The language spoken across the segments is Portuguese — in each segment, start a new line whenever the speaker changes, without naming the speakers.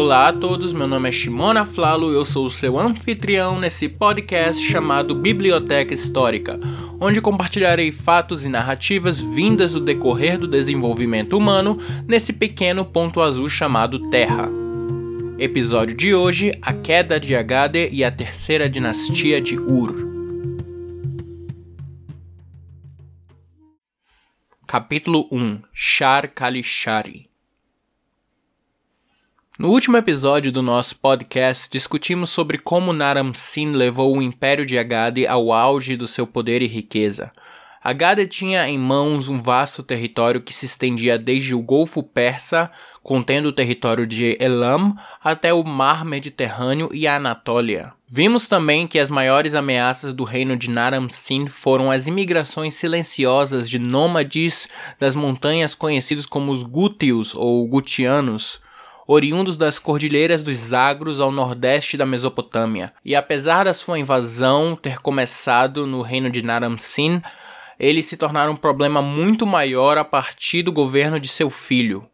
Olá a todos, meu nome é Shimona Flalo e eu sou o seu anfitrião nesse podcast chamado Biblioteca Histórica, onde compartilharei fatos e narrativas vindas do decorrer do desenvolvimento humano nesse pequeno ponto azul chamado Terra. Episódio de hoje: A queda de Agade e a terceira dinastia de Ur. Capítulo 1 Shar Kalishari no último episódio do nosso podcast, discutimos sobre como Naram Sin levou o Império de Agade ao auge do seu poder e riqueza. Agade tinha em mãos um vasto território que se estendia desde o Golfo Persa, contendo o território de Elam, até o Mar Mediterrâneo e a Anatólia. Vimos também que as maiores ameaças do reino de Naram Sin foram as imigrações silenciosas de nômades das montanhas conhecidos como os Gútios ou Gutianos, oriundos das cordilheiras dos Zagros ao nordeste da Mesopotâmia. E apesar da sua invasão ter começado no reino de Naram-Sin, eles se tornaram um problema muito maior a partir do governo de seu filho.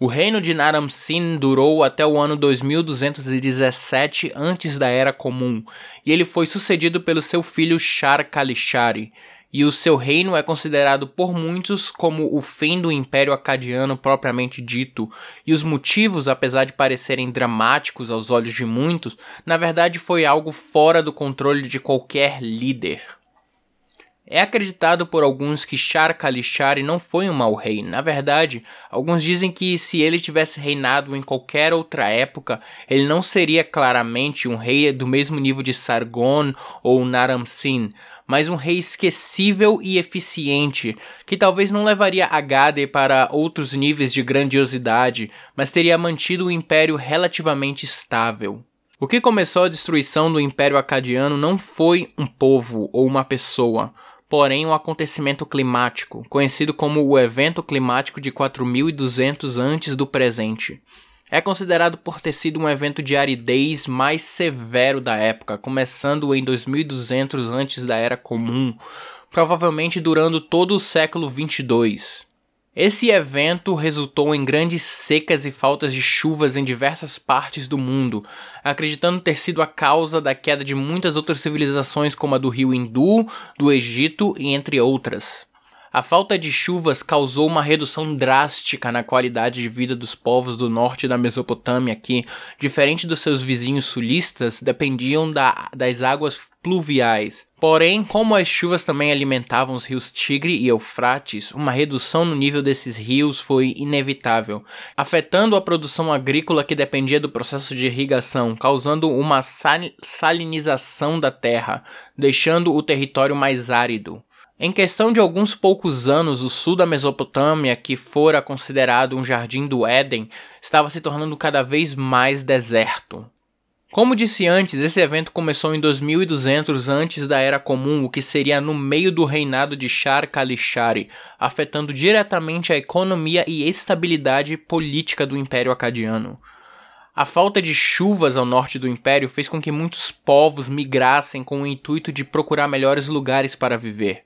O reino de Naram-Sin durou até o ano 2217 antes da Era Comum, e ele foi sucedido pelo seu filho Shar-Kalishari, e o seu reino é considerado por muitos como o fim do Império Acadiano propriamente dito, e os motivos, apesar de parecerem dramáticos aos olhos de muitos, na verdade foi algo fora do controle de qualquer líder. É acreditado por alguns que Shar Kalishari não foi um mau rei. Na verdade, alguns dizem que se ele tivesse reinado em qualquer outra época, ele não seria claramente um rei do mesmo nível de Sargon ou Naram-Sin, mas um rei esquecível e eficiente, que talvez não levaria Agade para outros níveis de grandiosidade, mas teria mantido o império relativamente estável. O que começou a destruição do Império Acadiano não foi um povo ou uma pessoa, porém um acontecimento climático, conhecido como o evento climático de 4200 antes do presente. É considerado por ter sido um evento de aridez mais severo da época, começando em 2200 antes da Era Comum, provavelmente durando todo o século 22. Esse evento resultou em grandes secas e faltas de chuvas em diversas partes do mundo, acreditando ter sido a causa da queda de muitas outras civilizações como a do rio Hindu, do Egito e entre outras. A falta de chuvas causou uma redução drástica na qualidade de vida dos povos do norte da Mesopotâmia, que, diferente dos seus vizinhos sulistas, dependiam da, das águas pluviais. Porém, como as chuvas também alimentavam os rios Tigre e Eufrates, uma redução no nível desses rios foi inevitável, afetando a produção agrícola que dependia do processo de irrigação, causando uma salinização da terra, deixando o território mais árido. Em questão de alguns poucos anos, o sul da Mesopotâmia, que fora considerado um jardim do Éden, estava se tornando cada vez mais deserto. Como disse antes, esse evento começou em 2200 antes da Era Comum, o que seria no meio do reinado de Shar Kalishari, afetando diretamente a economia e estabilidade política do Império Acadiano. A falta de chuvas ao norte do império fez com que muitos povos migrassem com o intuito de procurar melhores lugares para viver.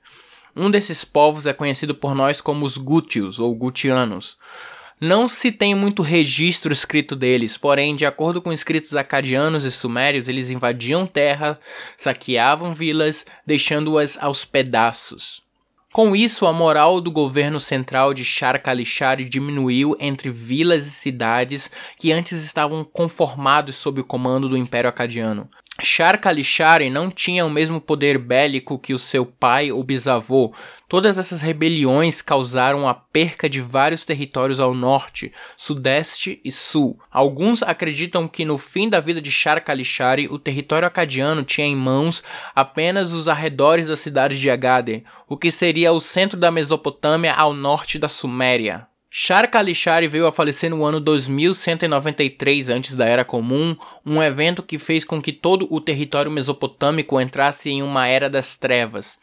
Um desses povos é conhecido por nós como os Gútios ou Gutianos. Não se tem muito registro escrito deles, porém, de acordo com escritos acadianos e sumérios, eles invadiam terra, saqueavam vilas, deixando-as aos pedaços. Com isso, a moral do governo central de Sharkalishari diminuiu entre vilas e cidades que antes estavam conformados sob o comando do Império Acadiano. Sharkalishari não tinha o mesmo poder bélico que o seu pai ou bisavô. Todas essas rebeliões causaram a perca de vários territórios ao norte, sudeste e sul. Alguns acreditam que no fim da vida de Sharkalishari, o território acadiano tinha em mãos apenas os arredores da cidade de Agade, o que seria o centro da Mesopotâmia ao norte da Suméria. Shar Kalishari veio a falecer no ano 2193 antes da Era Comum, um evento que fez com que todo o território mesopotâmico entrasse em uma era das trevas.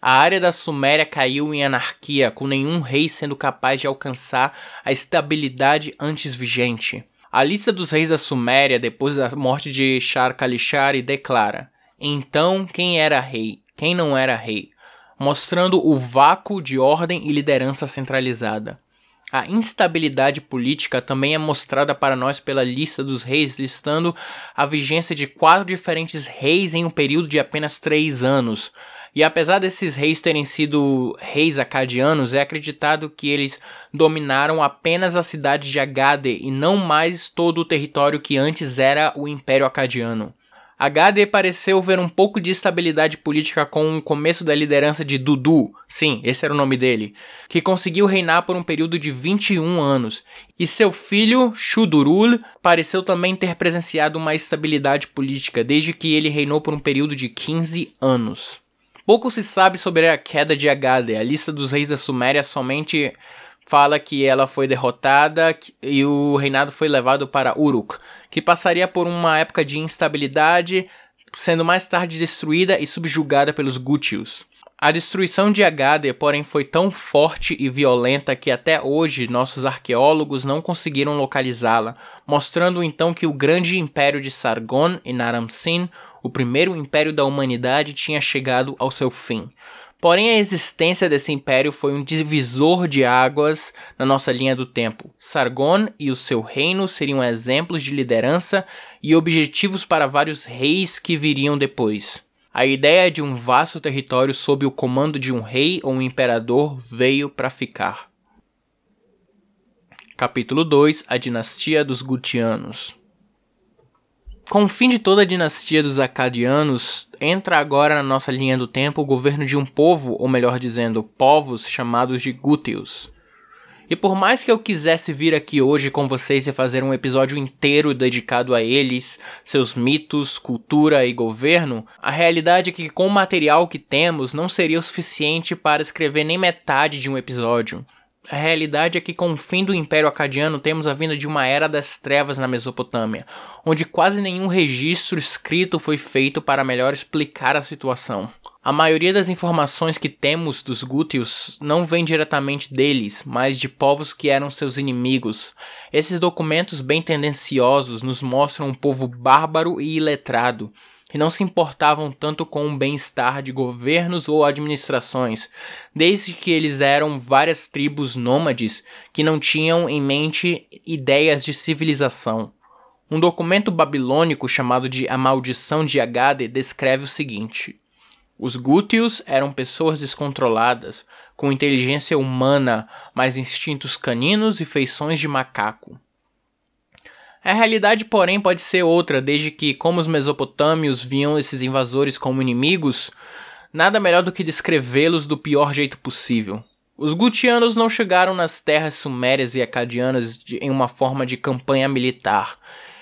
A área da Suméria caiu em anarquia, com nenhum rei sendo capaz de alcançar a estabilidade antes vigente. A lista dos reis da Suméria, depois da morte de Shar Kalishari, declara: Então, quem era rei? Quem não era rei? Mostrando o vácuo de ordem e liderança centralizada. A instabilidade política também é mostrada para nós pela lista dos reis, listando a vigência de quatro diferentes reis em um período de apenas três anos. E apesar desses reis terem sido reis acadianos, é acreditado que eles dominaram apenas a cidade de Agade e não mais todo o território que antes era o Império Acadiano. Agade pareceu ver um pouco de estabilidade política com o começo da liderança de Dudu, sim, esse era o nome dele, que conseguiu reinar por um período de 21 anos, e seu filho, Shudurul, pareceu também ter presenciado uma estabilidade política desde que ele reinou por um período de 15 anos. Pouco se sabe sobre a queda de Agade. A lista dos reis da Suméria somente fala que ela foi derrotada e o reinado foi levado para Uruk, que passaria por uma época de instabilidade, sendo mais tarde destruída e subjugada pelos Gútios. A destruição de Agade, porém, foi tão forte e violenta que até hoje nossos arqueólogos não conseguiram localizá-la, mostrando então que o grande império de Sargon e Naram-Sin, o primeiro império da humanidade, tinha chegado ao seu fim. Porém, a existência desse império foi um divisor de águas na nossa linha do tempo. Sargon e o seu reino seriam exemplos de liderança e objetivos para vários reis que viriam depois. A ideia de um vasto território sob o comando de um rei ou um imperador veio para ficar. Capítulo 2 A Dinastia dos Gutianos com o fim de toda a dinastia dos Acadianos, entra agora na nossa linha do tempo o governo de um povo, ou melhor dizendo, povos chamados de Gúteos. E por mais que eu quisesse vir aqui hoje com vocês e fazer um episódio inteiro dedicado a eles, seus mitos, cultura e governo, a realidade é que com o material que temos não seria o suficiente para escrever nem metade de um episódio. A realidade é que, com o fim do Império Acadiano, temos a vinda de uma era das trevas na Mesopotâmia, onde quase nenhum registro escrito foi feito para melhor explicar a situação. A maioria das informações que temos dos Gútios não vem diretamente deles, mas de povos que eram seus inimigos. Esses documentos bem tendenciosos nos mostram um povo bárbaro e iletrado, que não se importavam tanto com o bem-estar de governos ou administrações, desde que eles eram várias tribos nômades que não tinham em mente ideias de civilização. Um documento babilônico chamado de A Maldição de Agade descreve o seguinte: Os Gútios eram pessoas descontroladas, com inteligência humana, mas instintos caninos e feições de macaco. A realidade, porém, pode ser outra, desde que, como os mesopotâmios viam esses invasores como inimigos, nada melhor do que descrevê-los do pior jeito possível. Os gutianos não chegaram nas terras sumérias e acadianas de, em uma forma de campanha militar.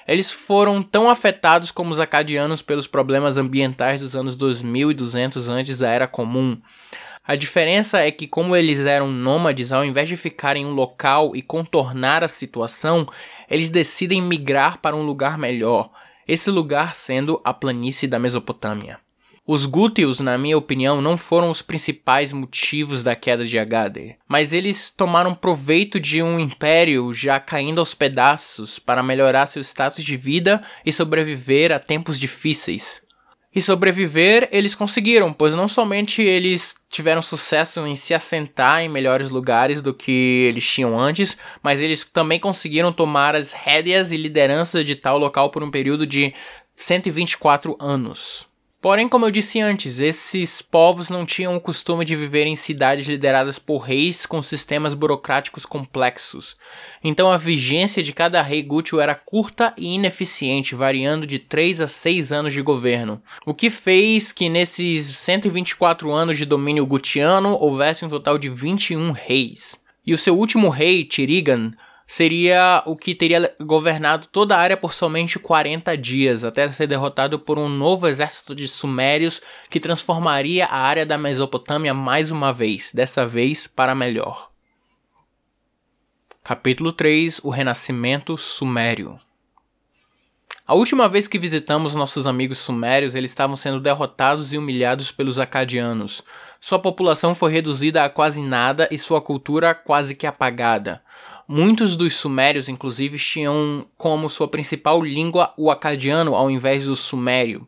Eles foram tão afetados como os acadianos pelos problemas ambientais dos anos 2200 antes da Era Comum. A diferença é que, como eles eram nômades, ao invés de ficar em um local e contornar a situação, eles decidem migrar para um lugar melhor, esse lugar sendo a planície da Mesopotâmia. Os Gútios, na minha opinião, não foram os principais motivos da queda de Agade, mas eles tomaram proveito de um império já caindo aos pedaços para melhorar seu status de vida e sobreviver a tempos difíceis. E sobreviver eles conseguiram, pois não somente eles tiveram sucesso em se assentar em melhores lugares do que eles tinham antes, mas eles também conseguiram tomar as rédeas e liderança de tal local por um período de 124 anos. Porém, como eu disse antes, esses povos não tinham o costume de viver em cidades lideradas por reis com sistemas burocráticos complexos. Então a vigência de cada rei gútio era curta e ineficiente, variando de 3 a 6 anos de governo. O que fez que nesses 124 anos de domínio gutiano houvesse um total de 21 reis. E o seu último rei, Tirigan, seria o que teria governado toda a área por somente 40 dias, até ser derrotado por um novo exército de sumérios que transformaria a área da Mesopotâmia mais uma vez, dessa vez para melhor. Capítulo 3 O Renascimento Sumério a última vez que visitamos nossos amigos sumérios, eles estavam sendo derrotados e humilhados pelos acadianos. Sua população foi reduzida a quase nada e sua cultura quase que apagada. Muitos dos sumérios, inclusive, tinham como sua principal língua o acadiano ao invés do sumério.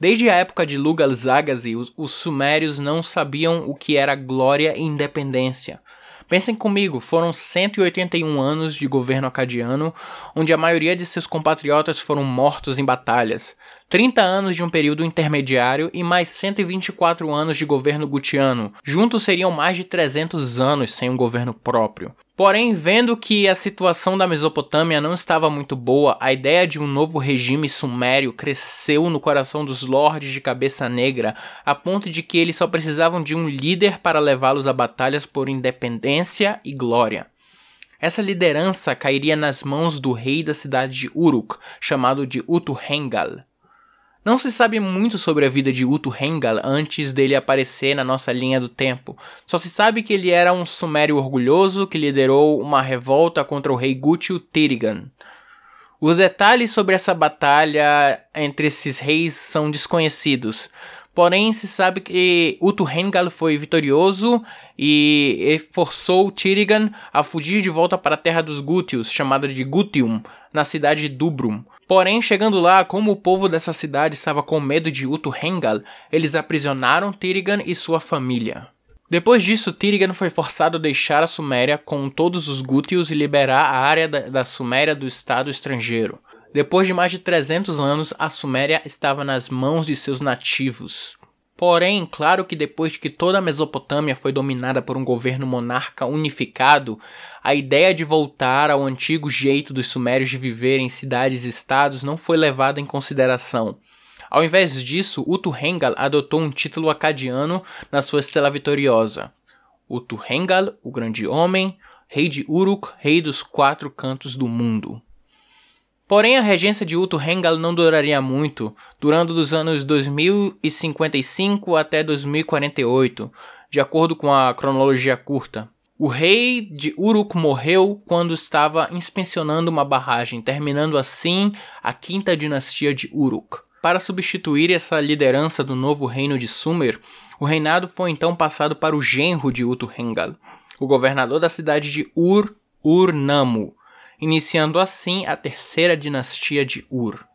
Desde a época de Lugal Zaghazi, os, os sumérios não sabiam o que era glória e independência. Pensem comigo, foram 181 anos de governo acadiano, onde a maioria de seus compatriotas foram mortos em batalhas. 30 anos de um período intermediário e mais 124 anos de governo gutiano. Juntos seriam mais de 300 anos sem um governo próprio. Porém, vendo que a situação da Mesopotâmia não estava muito boa, a ideia de um novo regime sumério cresceu no coração dos lordes de cabeça negra, a ponto de que eles só precisavam de um líder para levá-los a batalhas por independência e glória. Essa liderança cairia nas mãos do rei da cidade de Uruk, chamado de Utu-Hengal. Não se sabe muito sobre a vida de Utu Hengal antes dele aparecer na nossa linha do tempo. Só se sabe que ele era um sumério orgulhoso que liderou uma revolta contra o rei Gutio Tirigan. Os detalhes sobre essa batalha entre esses reis são desconhecidos. Porém, se sabe que Utu Hengal foi vitorioso e forçou Tirigan a fugir de volta para a terra dos Gútios, chamada de Gutium, na cidade de Dubrum. Porém, chegando lá, como o povo dessa cidade estava com medo de Utu-Hengal, eles aprisionaram Tirigan e sua família. Depois disso, Tirigan foi forçado a deixar a Suméria com todos os Gútios e liberar a área da, da Suméria do Estado estrangeiro. Depois de mais de 300 anos, a Suméria estava nas mãos de seus nativos. Porém, claro que depois de que toda a Mesopotâmia foi dominada por um governo monarca unificado, a ideia de voltar ao antigo jeito dos sumérios de viver em cidades-estados não foi levada em consideração. Ao invés disso, Utu-Hengal adotou um título acadiano na sua estela vitoriosa. Utu-Hengal, o grande homem, rei de Uruk, rei dos quatro cantos do mundo. Porém, a regência de Utu Hengal não duraria muito, durando dos anos 2055 até 2048, de acordo com a cronologia curta. O rei de Uruk morreu quando estava inspecionando uma barragem, terminando assim a quinta dinastia de Uruk. Para substituir essa liderança do novo reino de Sumer, o reinado foi então passado para o genro de Utu Hengal, o governador da cidade de Ur, Ur-Namu, iniciando assim a terceira dinastia de Ur.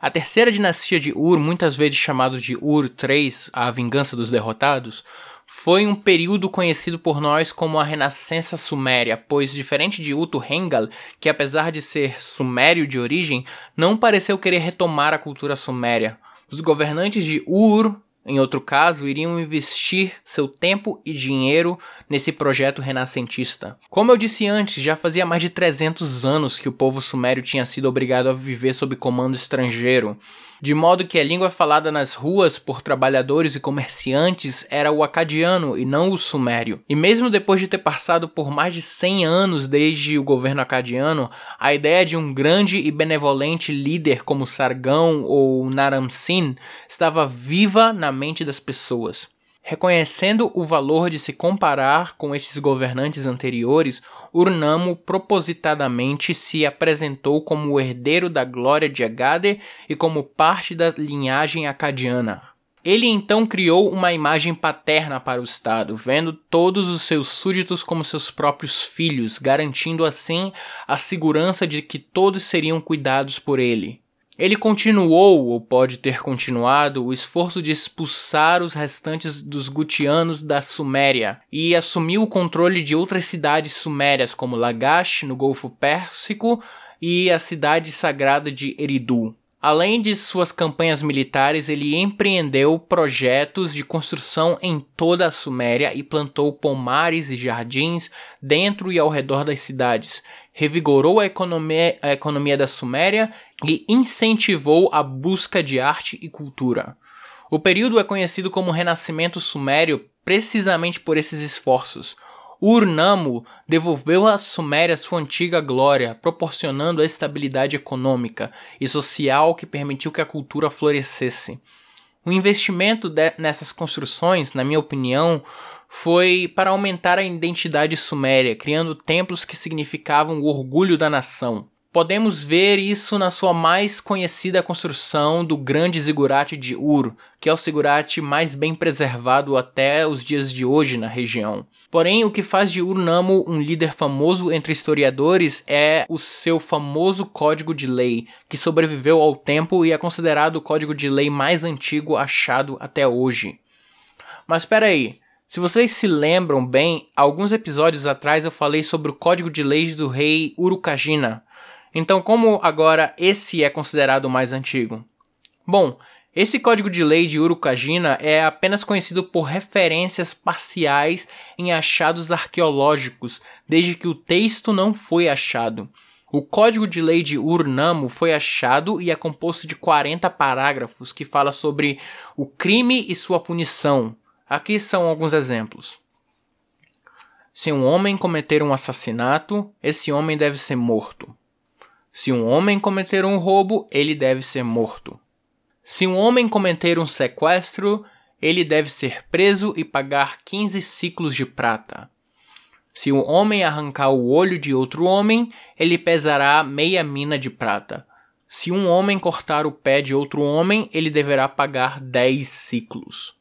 A terceira dinastia de Ur, muitas vezes chamado de Ur III, a vingança dos derrotados, foi um período conhecido por nós como a Renascença Suméria, pois diferente de Utu-Hengal, que apesar de ser sumério de origem, não pareceu querer retomar a cultura suméria. Os governantes de Ur em outro caso, iriam investir seu tempo e dinheiro nesse projeto renascentista. Como eu disse antes, já fazia mais de 300 anos que o povo sumério tinha sido obrigado a viver sob comando estrangeiro de modo que a língua falada nas ruas por trabalhadores e comerciantes era o acadiano e não o sumério. E mesmo depois de ter passado por mais de 100 anos desde o governo acadiano, a ideia de um grande e benevolente líder como Sargão ou Naram-Sin estava viva na mente das pessoas. Reconhecendo o valor de se comparar com esses governantes anteriores, Urnamo propositadamente se apresentou como o herdeiro da glória de Agade e como parte da linhagem acadiana. Ele então criou uma imagem paterna para o Estado, vendo todos os seus súditos como seus próprios filhos, garantindo assim a segurança de que todos seriam cuidados por ele. Ele continuou, ou pode ter continuado, o esforço de expulsar os restantes dos Gutianos da Suméria e assumiu o controle de outras cidades sumérias, como Lagash, no Golfo Pérsico, e a cidade sagrada de Eridu. Além de suas campanhas militares, ele empreendeu projetos de construção em toda a Suméria e plantou pomares e jardins dentro e ao redor das cidades. Revigorou a economia, a economia da Suméria e incentivou a busca de arte e cultura. O período é conhecido como Renascimento Sumério precisamente por esses esforços. Urnamo devolveu à Suméria sua antiga glória, proporcionando a estabilidade econômica e social que permitiu que a cultura florescesse. O investimento nessas construções, na minha opinião, foi para aumentar a identidade suméria, criando templos que significavam o orgulho da nação. Podemos ver isso na sua mais conhecida construção do grande zigurate de Ur, que é o zigurate mais bem preservado até os dias de hoje na região. Porém, o que faz de Ur-Namo um líder famoso entre historiadores é o seu famoso código de lei, que sobreviveu ao tempo e é considerado o código de lei mais antigo achado até hoje. Mas espera aí, Se vocês se lembram bem, alguns episódios atrás eu falei sobre o código de leis do rei Urukagina. Então, como agora esse é considerado o mais antigo? Bom, esse código de lei de Urukagina é apenas conhecido por referências parciais em achados arqueológicos, desde que o texto não foi achado. O Código de Lei de Urnamo foi achado e é composto de 40 parágrafos que fala sobre o crime e sua punição, Aqui são alguns exemplos. Se um homem cometer um assassinato, esse homem deve ser morto. Se um homem cometer um roubo, ele deve ser morto. Se um homem cometer um sequestro, ele deve ser preso e pagar 15 ciclos de prata. Se um homem arrancar o olho de outro homem, ele pesará meia mina de prata. Se um homem cortar o pé de outro homem, ele deverá pagar 10 ciclos.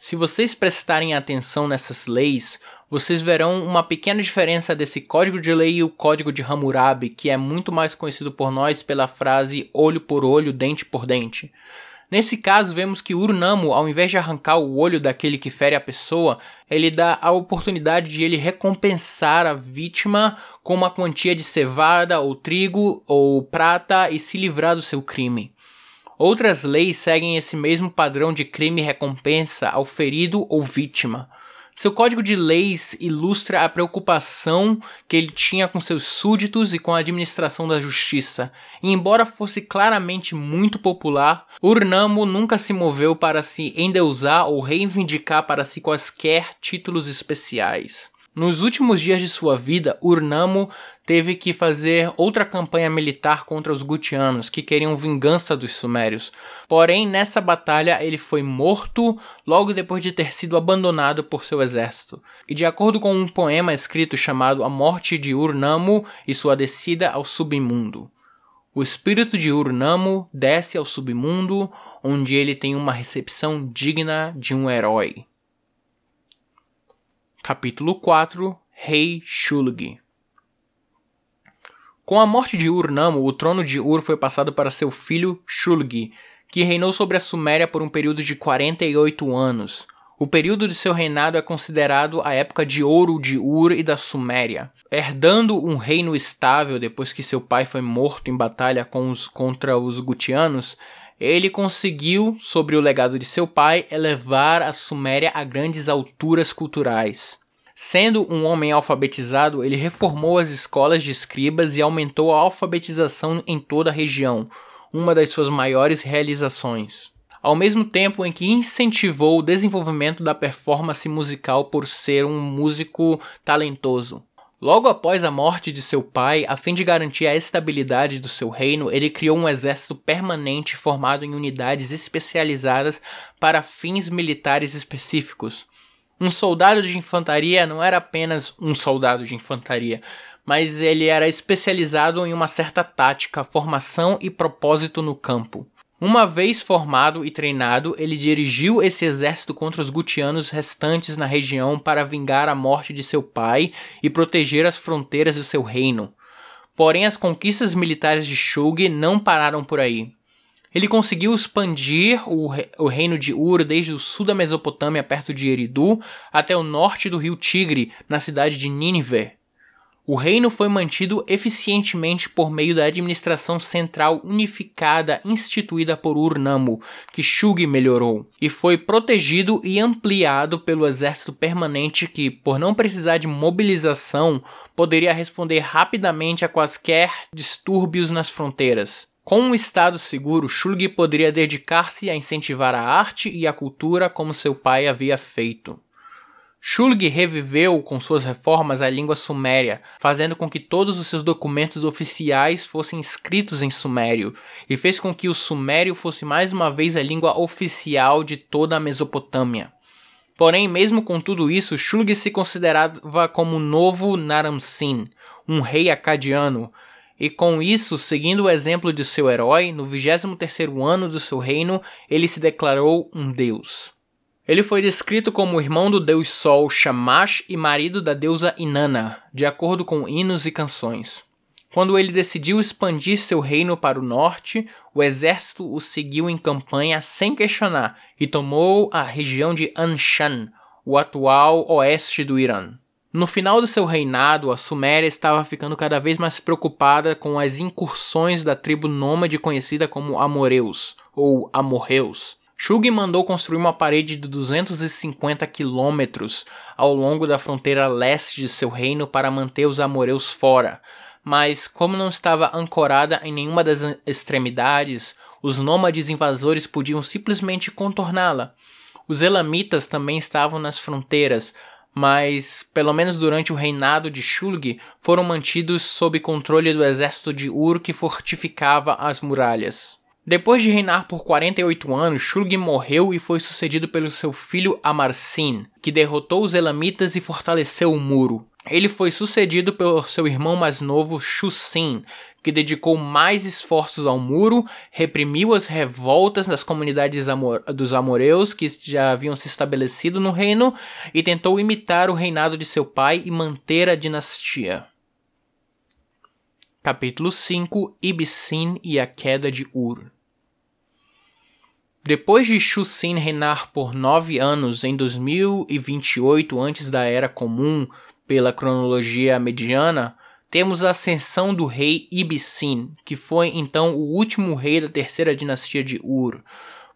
Se vocês prestarem atenção nessas leis, vocês verão uma pequena diferença desse código de lei e o código de Hammurabi, que é muito mais conhecido por nós pela frase olho por olho, dente por dente. Nesse caso, vemos que Urnamo, ao invés de arrancar o olho daquele que fere a pessoa, ele dá a oportunidade de ele recompensar a vítima com uma quantia de cevada, ou trigo, ou prata e se livrar do seu crime. Outras leis seguem esse mesmo padrão de crime e recompensa ao ferido ou vítima. Seu código de leis ilustra a preocupação que ele tinha com seus súditos e com a administração da justiça. E embora fosse claramente muito popular, Urnamo nunca se moveu para se endeusar ou reivindicar para si quaisquer títulos especiais. Nos últimos dias de sua vida, Urnamo teve que fazer outra campanha militar contra os Gutianos, que queriam vingança dos Sumérios. Porém, nessa batalha ele foi morto logo depois de ter sido abandonado por seu exército. E de acordo com um poema escrito chamado A Morte de Urnamo e sua descida ao submundo. O espírito de Urnamo desce ao submundo, onde ele tem uma recepção digna de um herói. Capítulo 4 Rei Shulgi Com a morte de Ur-Namo, o trono de Ur foi passado para seu filho Shulgi, que reinou sobre a Suméria por um período de 48 anos. O período de seu reinado é considerado a época de ouro de Ur e da Suméria. Herdando um reino estável depois que seu pai foi morto em batalha os, contra os Gutianos, ele conseguiu, sobre o legado de seu pai, elevar a Suméria a grandes alturas culturais. Sendo um homem alfabetizado, ele reformou as escolas de escribas e aumentou a alfabetização em toda a região, uma das suas maiores realizações. Ao mesmo tempo em que incentivou o desenvolvimento da performance musical por ser um músico talentoso. Logo após a morte de seu pai, a fim de garantir a estabilidade do seu reino, ele criou um exército permanente formado em unidades especializadas para fins militares específicos. Um soldado de infantaria não era apenas um soldado de infantaria, mas ele era especializado em uma certa tática, formação e propósito no campo. Uma vez formado e treinado, ele dirigiu esse exército contra os gutianos restantes na região para vingar a morte de seu pai e proteger as fronteiras do seu reino. Porém, as conquistas militares de Shulgi não pararam por aí. Ele conseguiu expandir o, o reino de Ur desde o sul da Mesopotâmia, perto de Eridu, até o norte do rio Tigre, na cidade de Nínive. O reino foi mantido eficientemente por meio da administração central unificada instituída por Urnamo, que Shug melhorou, e foi protegido e ampliado pelo exército permanente que, por não precisar de mobilização, poderia responder rapidamente a quaisquer distúrbios nas fronteiras. Com um Estado seguro, Shulgi poderia dedicar-se a incentivar a arte e a cultura como seu pai havia feito. Shulgi reviveu com suas reformas a língua suméria, fazendo com que todos os seus documentos oficiais fossem escritos em sumério, e fez com que o sumério fosse mais uma vez a língua oficial de toda a Mesopotâmia. Porém, mesmo com tudo isso, Shulgi se considerava como o novo Naram-Sin, um rei acadiano, e com isso, seguindo o exemplo de seu herói, no 23º ano do seu reino, ele se declarou um deus. Ele foi descrito como irmão do deus Sol Shamash e marido da deusa Inanna, de acordo com hinos e canções. Quando ele decidiu expandir seu reino para o norte, o exército o seguiu em campanha sem questionar e tomou a região de Anshan, o atual oeste do Irã. No final do seu reinado, a Suméria estava ficando cada vez mais preocupada com as incursões da tribo nômade conhecida como Amoreus, ou Amorreus. Shulgi mandou construir uma parede de 250 quilômetros ao longo da fronteira leste de seu reino para manter os amoreus fora, mas como não estava ancorada em nenhuma das extremidades, os nômades invasores podiam simplesmente contorná-la. Os elamitas também estavam nas fronteiras, mas, pelo menos durante o reinado de Shulgi, foram mantidos sob controle do exército de Ur que fortificava as muralhas. Depois de reinar por 48 anos, Shulgi morreu e foi sucedido pelo seu filho Amarsin, que derrotou os elamitas e fortaleceu o muro. Ele foi sucedido pelo seu irmão mais novo, Shusin, que dedicou mais esforços ao muro, reprimiu as revoltas das comunidades amor dos amoreus que já haviam se estabelecido no reino e tentou imitar o reinado de seu pai e manter a dinastia. Capítulo 5 Ibsin e a queda de Ur depois de Shusin reinar por nove anos em 2028 antes da Era Comum, pela cronologia mediana, temos a ascensão do rei Ibsin, que foi então o último rei da terceira dinastia de Ur,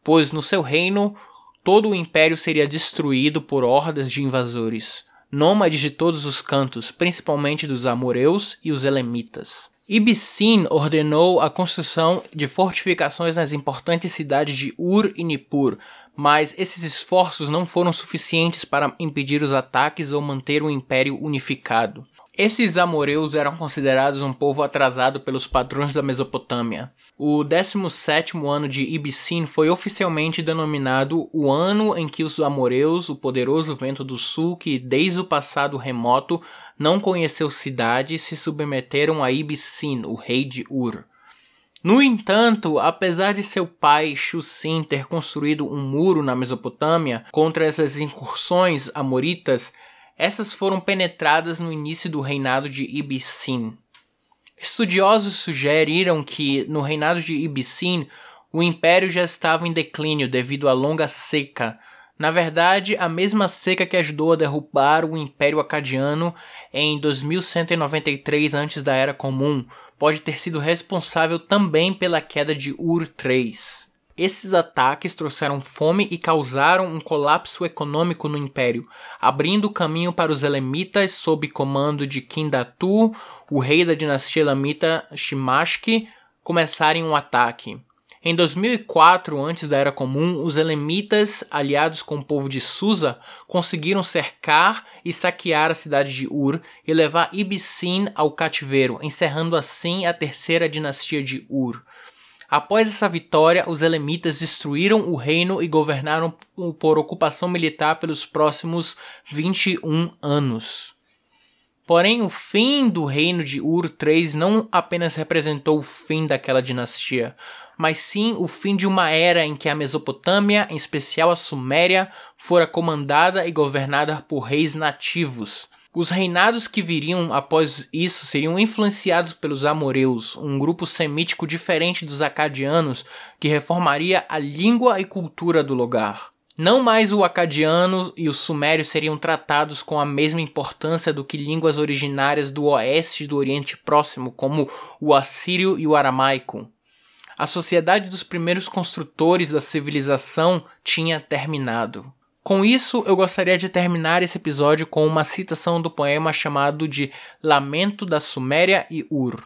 pois no seu reino todo o império seria destruído por hordas de invasores, nômades de todos os cantos, principalmente dos amoreus e os elemitas. Ibsin ordenou a construção de fortificações nas importantes cidades de Ur e Nippur, mas esses esforços não foram suficientes para impedir os ataques ou manter o império unificado. Esses amoreus eram considerados um povo atrasado pelos padrões da Mesopotâmia. O 17º ano de Ibsin foi oficialmente denominado o ano em que os amoreus, o poderoso vento do sul que desde o passado remoto não conheceu cidade, se submeteram a Ibsin, o rei de Ur. No entanto, apesar de seu pai Shusin ter construído um muro na Mesopotâmia contra essas incursões amoritas, essas foram penetradas no início do reinado de Ibsin. Estudiosos sugeriram que, no reinado de Ibsin, o império já estava em declínio devido à longa seca. Na verdade, a mesma seca que ajudou a derrubar o Império Acadiano em 2193 antes da Era Comum pode ter sido responsável também pela queda de Ur III. Esses ataques trouxeram fome e causaram um colapso econômico no império, abrindo caminho para os Elamitas sob comando de Kindatu, o rei da dinastia Elamita Shimashki, começarem um ataque. Em 2004, antes da Era Comum, os Elamitas, aliados com o povo de Susa, conseguiram cercar e saquear a cidade de Ur e levar Ibsin ao cativeiro, encerrando assim a terceira dinastia de Ur. Após essa vitória, os Elemitas destruíram o reino e governaram por ocupação militar pelos próximos 21 anos. Porém, o fim do reino de Ur III não apenas representou o fim daquela dinastia, mas sim o fim de uma era em que a Mesopotâmia, em especial a Suméria, fora comandada e governada por reis nativos, os reinados que viriam após isso seriam influenciados pelos amoreus, um grupo semítico diferente dos acadianos que reformaria a língua e cultura do lugar. Não mais o acadiano e o sumério seriam tratados com a mesma importância do que línguas originárias do oeste e do Oriente Próximo, como o assírio e o aramaico. A sociedade dos primeiros construtores da civilização tinha terminado. Com isso, eu gostaria de terminar esse episódio com uma citação do poema chamado de Lamento da Suméria e Ur.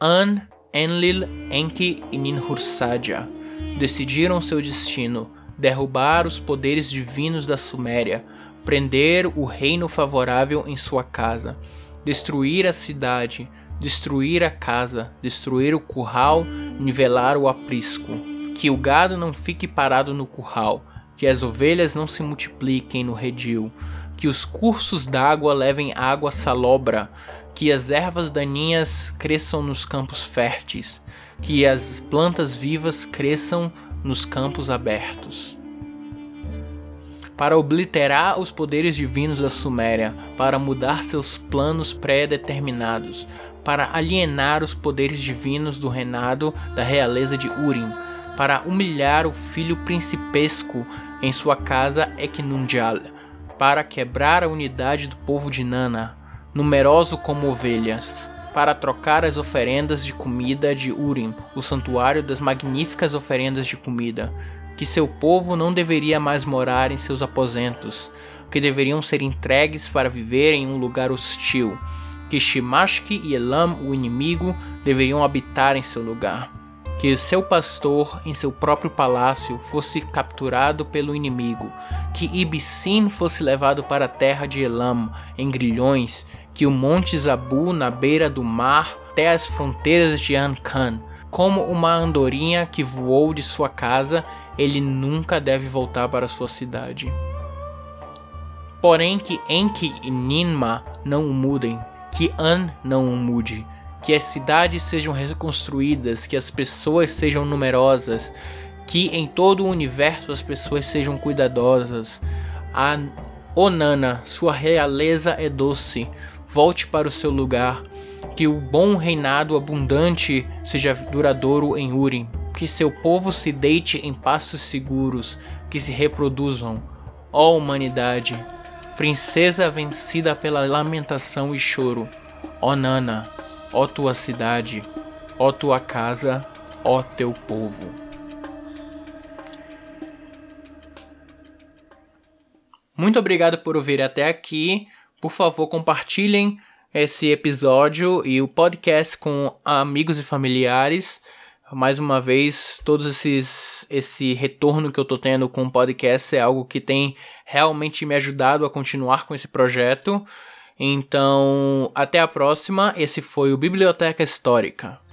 An, Enlil, Enki e Ninhursagya decidiram seu destino, derrubar os poderes divinos da Suméria, prender o reino favorável em sua casa, destruir a cidade, destruir a casa, destruir o curral, nivelar o aprisco que o gado não fique parado no curral, que as ovelhas não se multipliquem no redil, que os cursos d'água levem água salobra, que as ervas daninhas cresçam nos campos férteis, que as plantas vivas cresçam nos campos abertos. Para obliterar os poderes divinos da Suméria, para mudar seus planos pré-determinados, para alienar os poderes divinos do reinado da realeza de Urim, para humilhar o filho principesco em sua casa Eknunjal, para quebrar a unidade do povo de Nana, numeroso como ovelhas, para trocar as oferendas de comida de Urim, o santuário das magníficas oferendas de comida, que seu povo não deveria mais morar em seus aposentos, que deveriam ser entregues para viver em um lugar hostil, que Shimashki e Elam, o inimigo, deveriam habitar em seu lugar, que seu pastor em seu próprio palácio fosse capturado pelo inimigo, que Ibissin fosse levado para a terra de Elam em grilhões, que o monte Zabu na beira do mar até as fronteiras de Ankan, como uma andorinha que voou de sua casa, ele nunca deve voltar para sua cidade. Porém que Enki e Ninma não o mudem, que An não mude, que as cidades sejam reconstruídas, que as pessoas sejam numerosas, que em todo o universo as pessoas sejam cuidadosas. A Onana, sua realeza é doce, volte para o seu lugar, que o bom reinado abundante seja duradouro em Urim, que seu povo se deite em passos seguros, que se reproduzam. Ó humanidade, princesa vencida pela lamentação e choro. Ó Nana, ó tua cidade, ó tua casa, ó teu povo. Muito obrigado por ouvir até aqui. Por favor, compartilhem esse episódio e o podcast com amigos e familiares. Mais uma vez, todos esses esse retorno que eu tô tendo com o podcast é algo que tem realmente me ajudado a continuar com esse projeto. Então, até a próxima. Esse foi o Biblioteca Histórica.